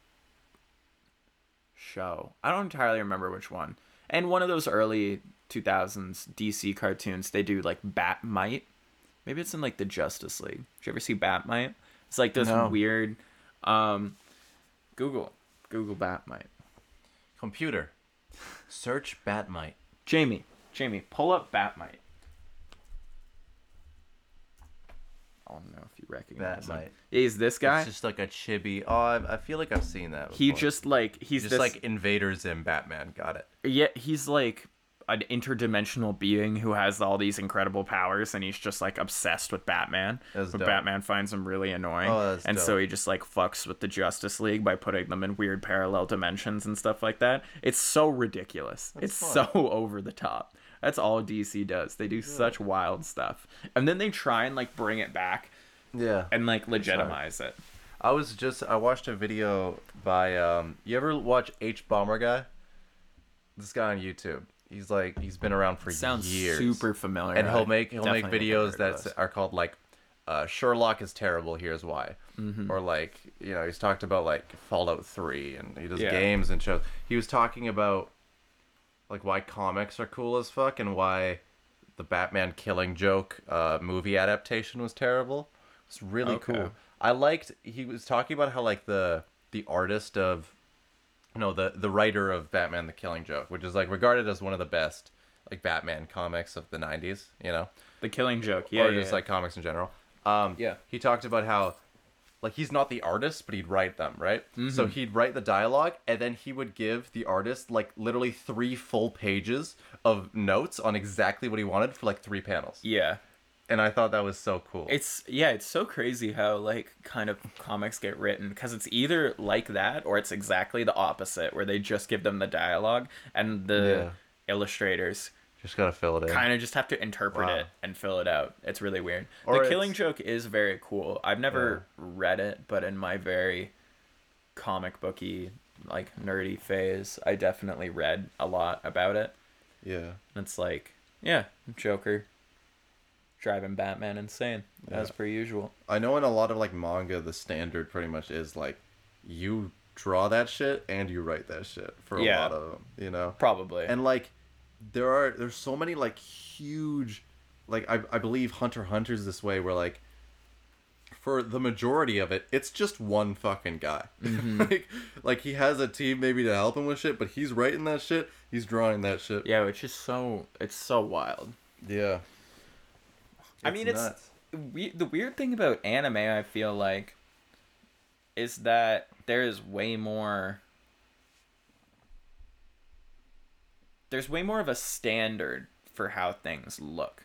show. I don't entirely remember which one. And one of those early 2000s DC cartoons, they do like Bat-Mite. Maybe it's in like the Justice League. Did you ever see Bat-Mite? It's like this No. weird um Google Google Bat-Mite. Computer, search Bat-Mite. Jamie, Jamie, pull up Bat-Mite. I don't know if you recognize him. He's this guy. It's just like a chibi. Oh, I, I feel like I've seen that. he just like he's just this, like Invader Zim Batman. Got it. yeah he's like an interdimensional being who has all these incredible powers and he's just like obsessed with batman. That's but dope. batman finds him really annoying. Oh, that's and so he just like fucks with the justice league by putting them in weird parallel dimensions and stuff like that. It's so ridiculous. It's fun. so [LAUGHS] over the top. That's all dc does. They do such wild stuff. And then they try and like bring it back Yeah. and like legitimize it. I was just I watched a video by um you ever watch hbomberguy? This guy on YouTube. He's like he's been around for years. sounds years. super familiar and he'll make he'll make videos have heard of that are called like uh, Sherlock is terrible. Here's why, Mm-hmm. or like you know he's talked about like Fallout Three and he does Yeah. games and shows. He was talking about like why comics are cool as fuck and why the Batman Killing Joke uh, movie adaptation was terrible. It's really Okay. cool. I liked he was talking about how like the the artist of no the the writer of Batman the Killing Joke, which is like regarded as one of the best like Batman comics of the 90s, you know the killing joke yeah or yeah, just yeah. like comics in general. Um, Yeah. He talked about how, like, he's not the artist, but he'd write them, right? Mm-hmm. So he'd write the dialogue, and then he would give the artist like literally three full pages of notes on exactly what he wanted for like three panels. yeah And I thought that was so cool. It's yeah, it's so crazy how like kind of comics get written because it's either like that or it's exactly the opposite where they just give them the dialogue and the illustrators just gotta fill it in. kind of just have to interpret Wow. it and fill it out. It's really weird. Or the Killing Joke is very cool. I've never read it, but in my very comic booky like nerdy phase, I definitely read a lot about it. yeah. It's like, yeah, Joker. Driving Batman insane as per usual. I know in a lot of like manga, the standard pretty much is like you draw that shit and you write that shit for a Yeah. lot of them, you know. Probably. And like there are there's so many like huge like I I believe Hunter Hunter's this way where like for the majority of it, it's just one fucking guy. Mm-hmm. [LAUGHS] like like he has a team maybe to help him with shit, but he's writing that shit, he's drawing that shit. yeah, it's just so it's so wild. Yeah. I mean, it's we, the weird thing about anime. I feel like is that there is way more. There's way more of a standard for how things look.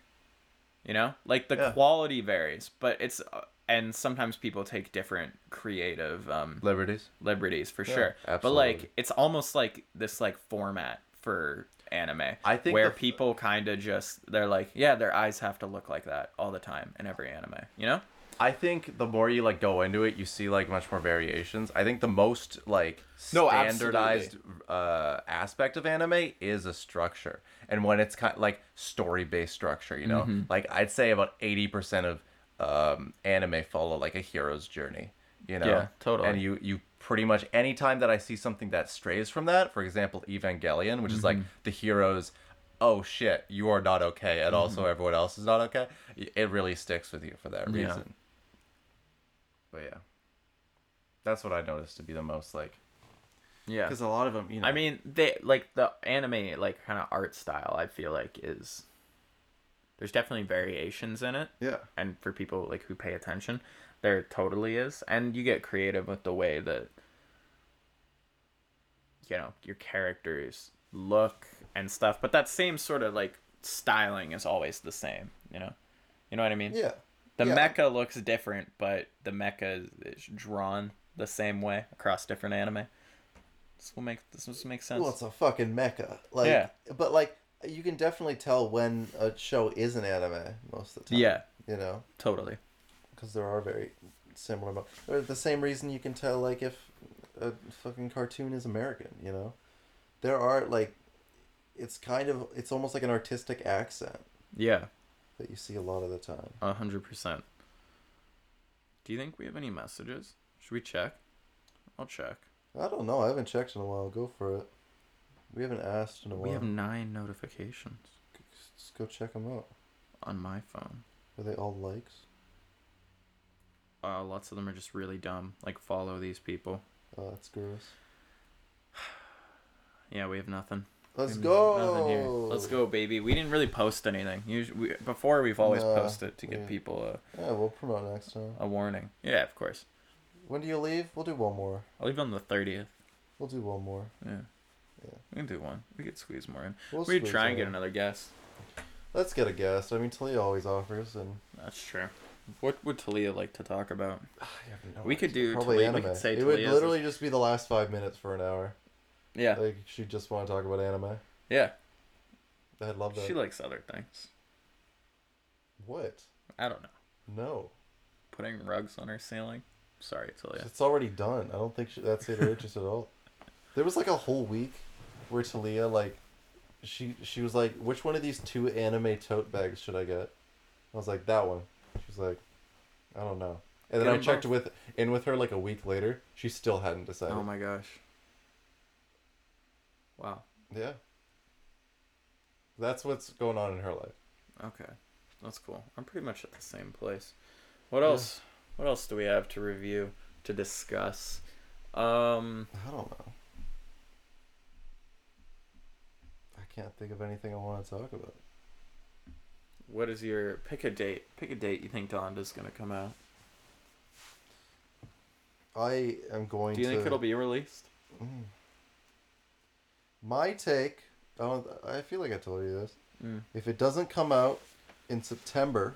You know, like the Yeah. quality varies, but it's uh, and sometimes people take different creative um, liberties. liberties for Yeah, sure. But like it's almost like this like format for anime. I think where the f- people kind of just they're like, yeah, their eyes have to look like that all the time in every anime. You know? I think the more you like go into it, you see like much more variations. I think the most like No, standardized uh, aspect of anime is a structure, and when it's kind of like story based structure, you know, Mm-hmm. like I'd say about eighty percent of um, anime follow like a hero's journey, you know, Yeah, totally. And you you pretty much anytime that I see something that strays from that, for example, Evangelion, which is like Mm-hmm. the heroes. Oh shit! You are not okay, and also Mm-hmm. everyone else is not okay. It really sticks with you for that Yeah. reason. But yeah, that's what I noticed to be the most like. Yeah. Because a lot of them, you know. I mean, they like the anime like kind of art style. I feel like is there's definitely variations in it, yeah, and for people like who pay attention, there totally is, and you get creative with the way that you know your characters look and stuff. But that same sort of like styling is always the same. You know, you know what I mean? Yeah. The Yeah. mecha looks different, but the mecha is, drawn the same way across different anime. This will make this will make sense. Well, it's a fucking mecha. Like, Yeah. But like, you can definitely tell when a show is an anime most of the time. yeah, You know, totally. because there are very similar. Mo- the same reason you can tell like if a fucking cartoon is American. You know, there are like, it's kind of it's almost like an artistic accent Yeah, that you see a lot of the time. a hundred percent. Do you think we have any messages? Should we check? I'll check. I don't know. I haven't checked in a while. Go for it. We haven't asked in a while. We have nine notifications Just go check them out. on my phone. Are they all likes? Uh, lots of them are just really dumb. Like follow these people. Oh, that's gross. [SIGHS] Yeah, we have nothing. Let's We have go. Nothing here. Let's go, baby. We didn't really post anything. Usually, we, before we've always Nah, posted to give yeah. people Yeah, we'll promote next time. a, a warning. Yeah, of course. When do you leave? We'll do one more. I'll leave on the thirtieth. We'll do one more. Yeah. Yeah. We can do one. We could squeeze more in. We'll we could squeeze try and get in. another guest. Let's get a guest. I mean, Talia always offers, and That's true. What would Talia like to talk about? [SIGHS] I have no We could do probably Talia- we anime. could say it would Talia's- literally just be the last five minutes for an hour. Yeah. Like she just want to talk about anime. Yeah. I'd love that. She likes other things. what? I don't know. No, Putting rugs on her ceiling. Sorry, Talia. it's already done. I don't think she, that's her interest at all. [LAUGHS] There was like a whole week where Talia like, she she was like, which one of these two anime tote bags should I get? I was like that one. She's like, I don't know. And then Get I checked both. with in with her like a week later. She still hadn't decided. Oh my gosh. Wow. Yeah. That's what's going on in her life. Okay. That's cool. I'm pretty much at the same place. What Yeah. else? What else do we have to review, to discuss? Um, I don't know. I can't think of anything I want to talk about. What is your pick a date? Pick a date you think Donda's gonna come out. I am going to Do you to. think it'll be released? Mm. My take. I don't. I feel like I told you this. Mm. If it doesn't come out in September,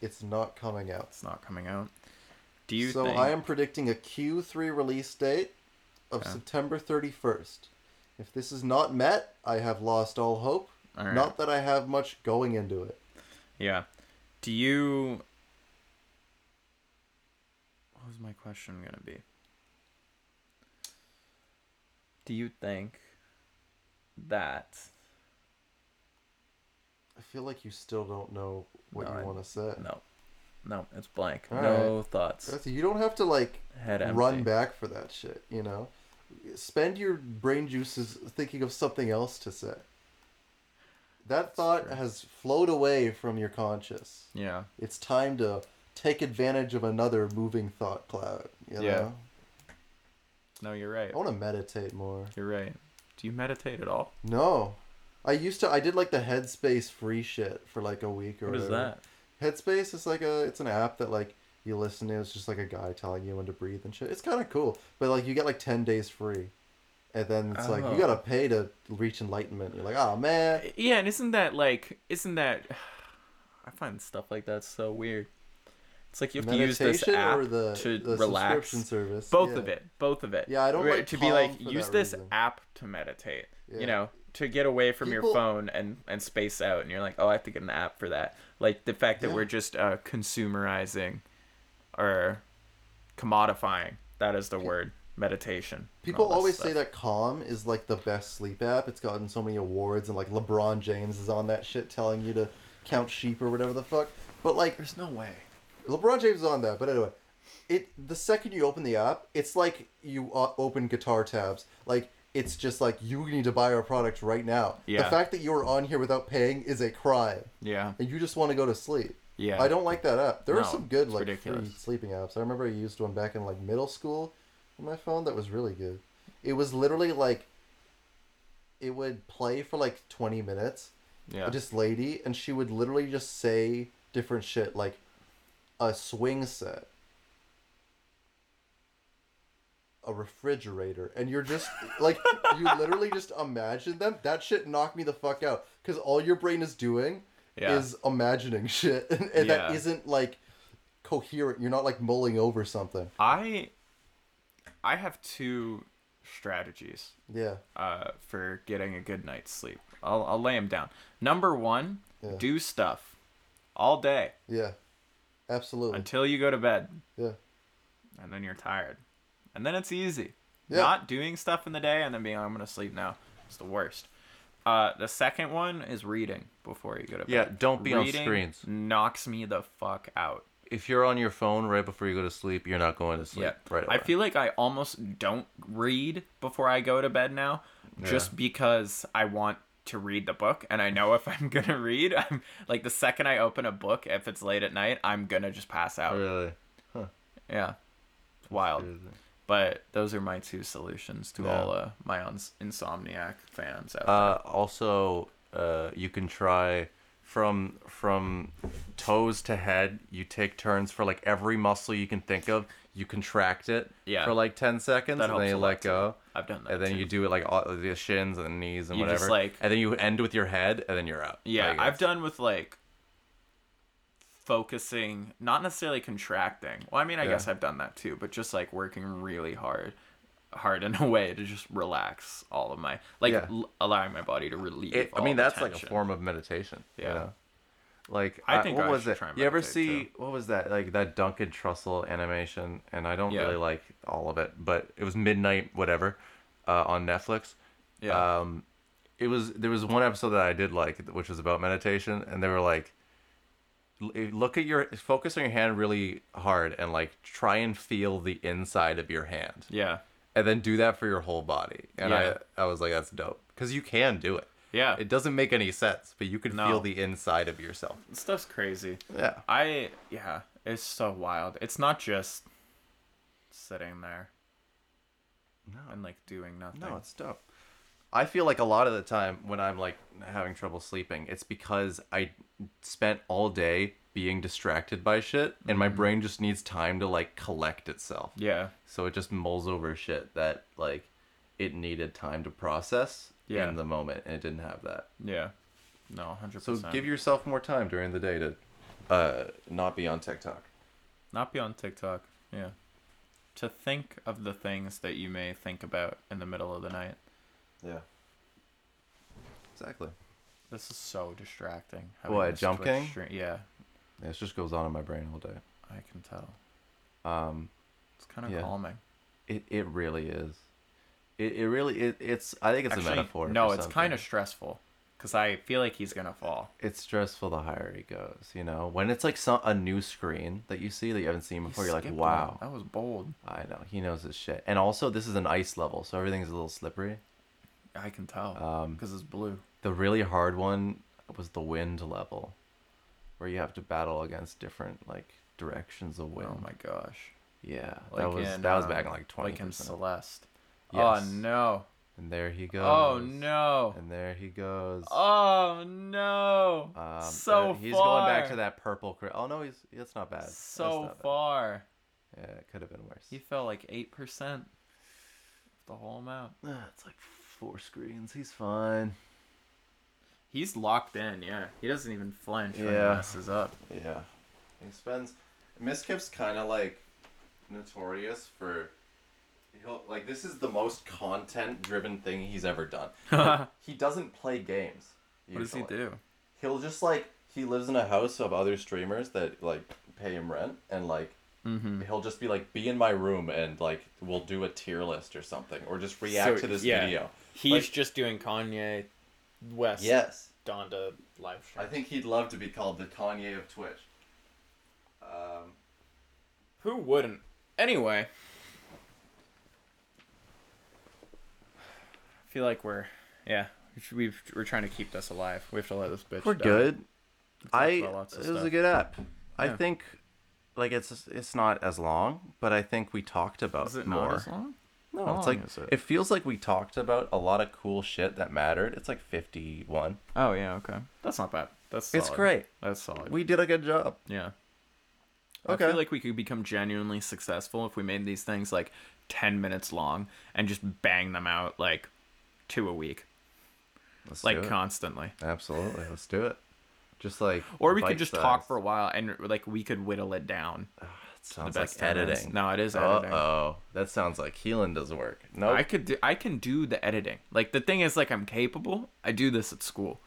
it's not coming out. It's not coming out. Do you so think? I am predicting a Q3 release date of Okay. September 31st. If this is not met, I have lost all hope. All right. Not that I have much going into it. Yeah. Do you? What was my question gonna be? Do you think that I feel like you still don't know what No, you want to say. No, no, it's blank. All no thoughts. That's- You don't have to like Head empty. run back for that shit. You know, spend your brain juices thinking of something else to say. That thought has flowed away from your conscious. Yeah. It's time to take advantage of another moving thought cloud. You Yeah. No, you're right. I want to meditate more. You're right. Do you meditate at all? No. I used to I did like the Headspace free shit for like a week or What is whatever. that? Headspace is like a it's an app that like you listen to. It's just like a guy telling you when to breathe and shit. It's kind of cool, but like you get like ten days free, and then it's like you Oh. gotta pay to reach enlightenment. You're like, oh man, Yeah, and isn't that like isn't that [SIGHS] I find stuff like that so weird. It's like you have to use this app or the to the relax. subscription service. Both Yeah. of it. Both of it. Yeah, I don't like to be like use this reason. app to meditate. Yeah. You know, to get away from People- your phone and and space out and you're like, "Oh, I have to get an app for that." Like the fact that Yeah. we're just uh consumerizing or commodifying. That is the word. Meditation. People always stuff. say that Calm is like the best sleep app. It's gotten so many awards, and like LeBron James is on that shit telling you to count sheep or whatever the fuck. But like, There's no way. LeBron James is on that, but anyway, it the second you open the app, it's like you uh, open guitar tabs. Like it's just like you need to buy our product right now. Yeah. The fact that you are on here without paying is a crime, Yeah. and you just want to go to sleep. Yeah. I don't like that app. There are some good like ridiculous. free sleeping apps. I remember I used one back in like middle school on my phone that was really good. It was literally like it would play for like 20 minutes Yeah. this lady and she would literally just say different shit like a swing set a refrigerator and you're just [LAUGHS] like you literally just imagine them that shit knocked me the fuck out because all your brain is doing Yeah. is imagining shit [LAUGHS] and, and Yeah. that isn't like coherent you're not like mulling over something I I have two strategies yeah uh, for getting a good night's sleep. I'll I'll lay them down. Number one, Yeah. do stuff all day yeah absolutely until you go to bed, yeah and then you're tired, and then it's easy. Yeah. Not doing stuff in the day and then being, I'm gonna sleep now. It's the worst. Uh, the second one is reading before you go to bed. Yeah, don't be on screens. Knocks me the fuck out. If you're on your phone right before you go to sleep, you're not going to sleep Yeah. right away. I feel like I almost don't read before I go to bed now, just because I want to read the book, and I know if [LAUGHS] I'm gonna read, I'm like the second I open a book, if it's late at night, I'm gonna just pass out. really. Huh. Yeah, it's wild. Crazy. But those are my two solutions to Yeah. all uh, my uns- insomniac fans out Uh, also, uh, you can try from from toes to head. You take turns for like every muscle you can think of. You contract it Yeah. for like ten seconds, That and then you let go. there. I've done that. And then too. you do it like all the shins and the knees and You whatever. like- and then you end with your head, and then you're out. Yeah, Like, I've done with like focusing, not necessarily contracting. Well, I mean, I Yeah. guess I've done that too, but just like working really hard, hard in a [LAUGHS] way to just relax all of my like Yeah. l- allowing my body to relieve. It, I mean, that's like a form of meditation. you Yeah. know? Like I think what I was it? you ever see too. what was that? Like that Duncan Trussell animation, and I don't Yeah. really like all of it, but it was Midnight whatever uh, on Netflix. Yeah. Um, it was there was one episode that I did like, which was about meditation, and they were like, look at your focus on your hand really hard, and like try and feel the inside of your hand, yeah, and then do that for your whole body. And Yeah. I I was like, that's dope because you can do it. yeah. It doesn't make any sense, but you can No. feel the inside of yourself. Stuff's crazy. Yeah. I yeah, it's so wild. It's not just sitting there No. and like doing nothing. No, it's dope. I feel like a lot of the time when I'm like having trouble sleeping, it's because I spent all day being distracted by shit and my brain just needs time to like collect itself. yeah, So it just mulls over shit that like it needed time to process Yeah. in the moment and it didn't have that. yeah. No, 100%. So give yourself more time during the day to uh not be on TikTok. Not be on TikTok. Yeah. To think of the things that you may think about in the middle of the night. Yeah. Exactly. This is so distracting. What, Jump King? stream- Yeah, Yeah, it just goes on in my brain all day. I can tell. Um It's kind of Yeah. calming. It it really is. It, it really it, it's I think it's Actually, a metaphor. no, it's kind of stressful. because I feel like he's gonna fall. It's stressful the higher he goes. You know, when it's like some a new screen that you see that you haven't seen before, He you're like, wow. that was bold. I know he knows his shit. And also, this is an ice level, so everything's a little slippery. I can tell Um, because it's blue. The really hard one was the wind level, where you have to battle against different like directions of wind. Oh my gosh! Yeah, Like that was in, that was um, back in like twenty. like in. Celeste. Yes. Oh no! And there he goes. Oh no! And there he goes. Oh no! Um, so uh, he's far. going back to that purple. Cri- oh no, he's it's not bad. So not bad. far. Yeah, it could have been worse. He fell like eight percent. The whole amount. Ah, [SIGHS] it's like four screens. He's fine. He's locked in. Yeah, he doesn't even flinch when Yeah. he messes up. Yeah. He spends. Mizkif's kind of like notorious for. He'll, like this is the most content-driven thing he's ever done. [LAUGHS] what he doesn't play games. What does he usually. do? He'll just like he lives in a house of other streamers that like pay him rent, and like Mm-hmm. he'll just be like, "Be in my room," and like we'll do a tier list or something, or just react So, to this yeah. video. He's Like- just doing Kanye West. Yes, Donda live stream. I think he'd love to be called the Kanye of Twitch. Um, Who wouldn't? Anyway. I feel like we're, yeah, we should- we've, we're trying to keep this alive. We have to let this bitch we're die. good. I about lots it of was a good app. I Yeah. think like it's it's not as long, but I think we talked about Is it more. not as long? No, How it's like it? it feels like we talked about a lot of cool shit that mattered. It's like fifty one. Oh, yeah, okay. That's not bad. That's It's great. That's solid. We did a good job. yeah. Okay. I feel like we could become genuinely successful if we made these things like 10 minutes long and just bang them out like two a week, Let's like constantly. Absolutely, let's do it. Just like Or we could just size. talk for a while and like we could whittle it down. Ah, It sounds the like best ten editing. No, it is Uh editing. oh, that sounds like healing doesn't work. No, I could do, I can do the editing. Like the thing is like I'm capable. I do this at school.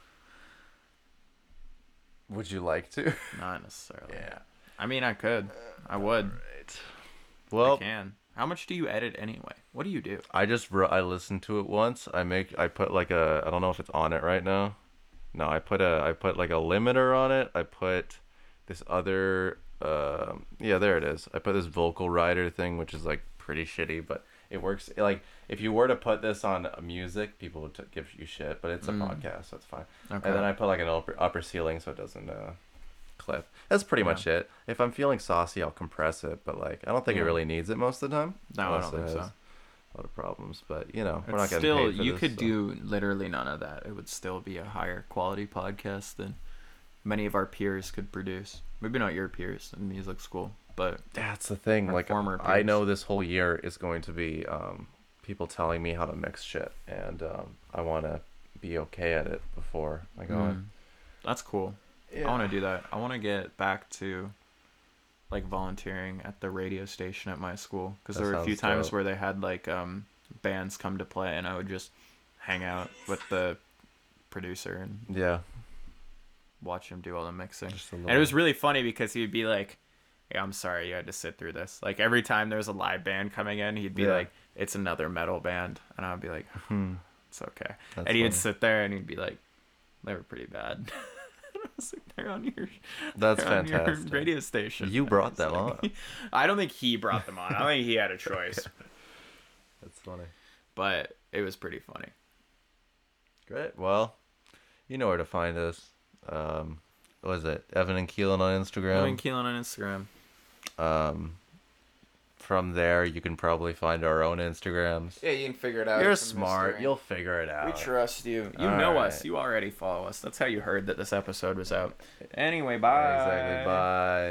would you like to? Not necessarily. yeah. I mean, I could. I would. Right. I Well, can. How much do you edit anyway? What do you do? I just wrote, I listened to it once. I make I put like a I don't know if it's on it right now. No, I put a I put like a limiter on it. I put this other um yeah, there it is. I put this vocal rider thing which is like pretty shitty, but it works like if you were to put this on music, people would t- give you shit, but it's a Mm. podcast, so it's fine. Okay. And then I put like an upper, upper ceiling so it doesn't uh clip. That's pretty Yeah. much it. If I'm feeling saucy, I'll compress it, but like I don't think it really needs it most of the time. no, I don't think so. A lot of problems, but you know, we're not getting still, you this, could so- do literally none of that. It would still be a higher quality podcast than many of our peers could produce. Maybe not your peers in music school, but That's the thing. Like former I know this whole year is going to be um, people telling me how to mix shit, and um, I want to be okay at it before I go mm, in. that's cool. I want to do that. I want to get back to like volunteering at the radio station at my school because there were a few times dope. where they had like um bands come to play and I would just hang out with the producer and Yeah, watch him do all the mixing. And it was really funny because he would be like, "Yeah, I'm sorry you had to sit through this." Like every time there was a live band coming in, he'd be Yeah. like, "It's another metal band," and I'd be like, Hmm, "It's okay." that's and he would funny. sit there and he'd be like, "They were pretty bad." [LAUGHS] I was like, "They're on your, That's on your fantastic. radio station." You brought [LAUGHS] them like- on. [LAUGHS] I don't think he brought them on. I don't think he had a choice, That's funny. but it was pretty funny. Great. Well, you know where to find us. Um, what is it? Evan and Keelan on Instagram. Evan and Keelan on Instagram. Um, from there, you can probably find our own Instagrams. Yeah, you can figure it out. You're smart. You'll figure it out. We trust you. You All know us. You already follow us. That's how you heard that this episode was out. Anyway, bye. Exactly. Bye.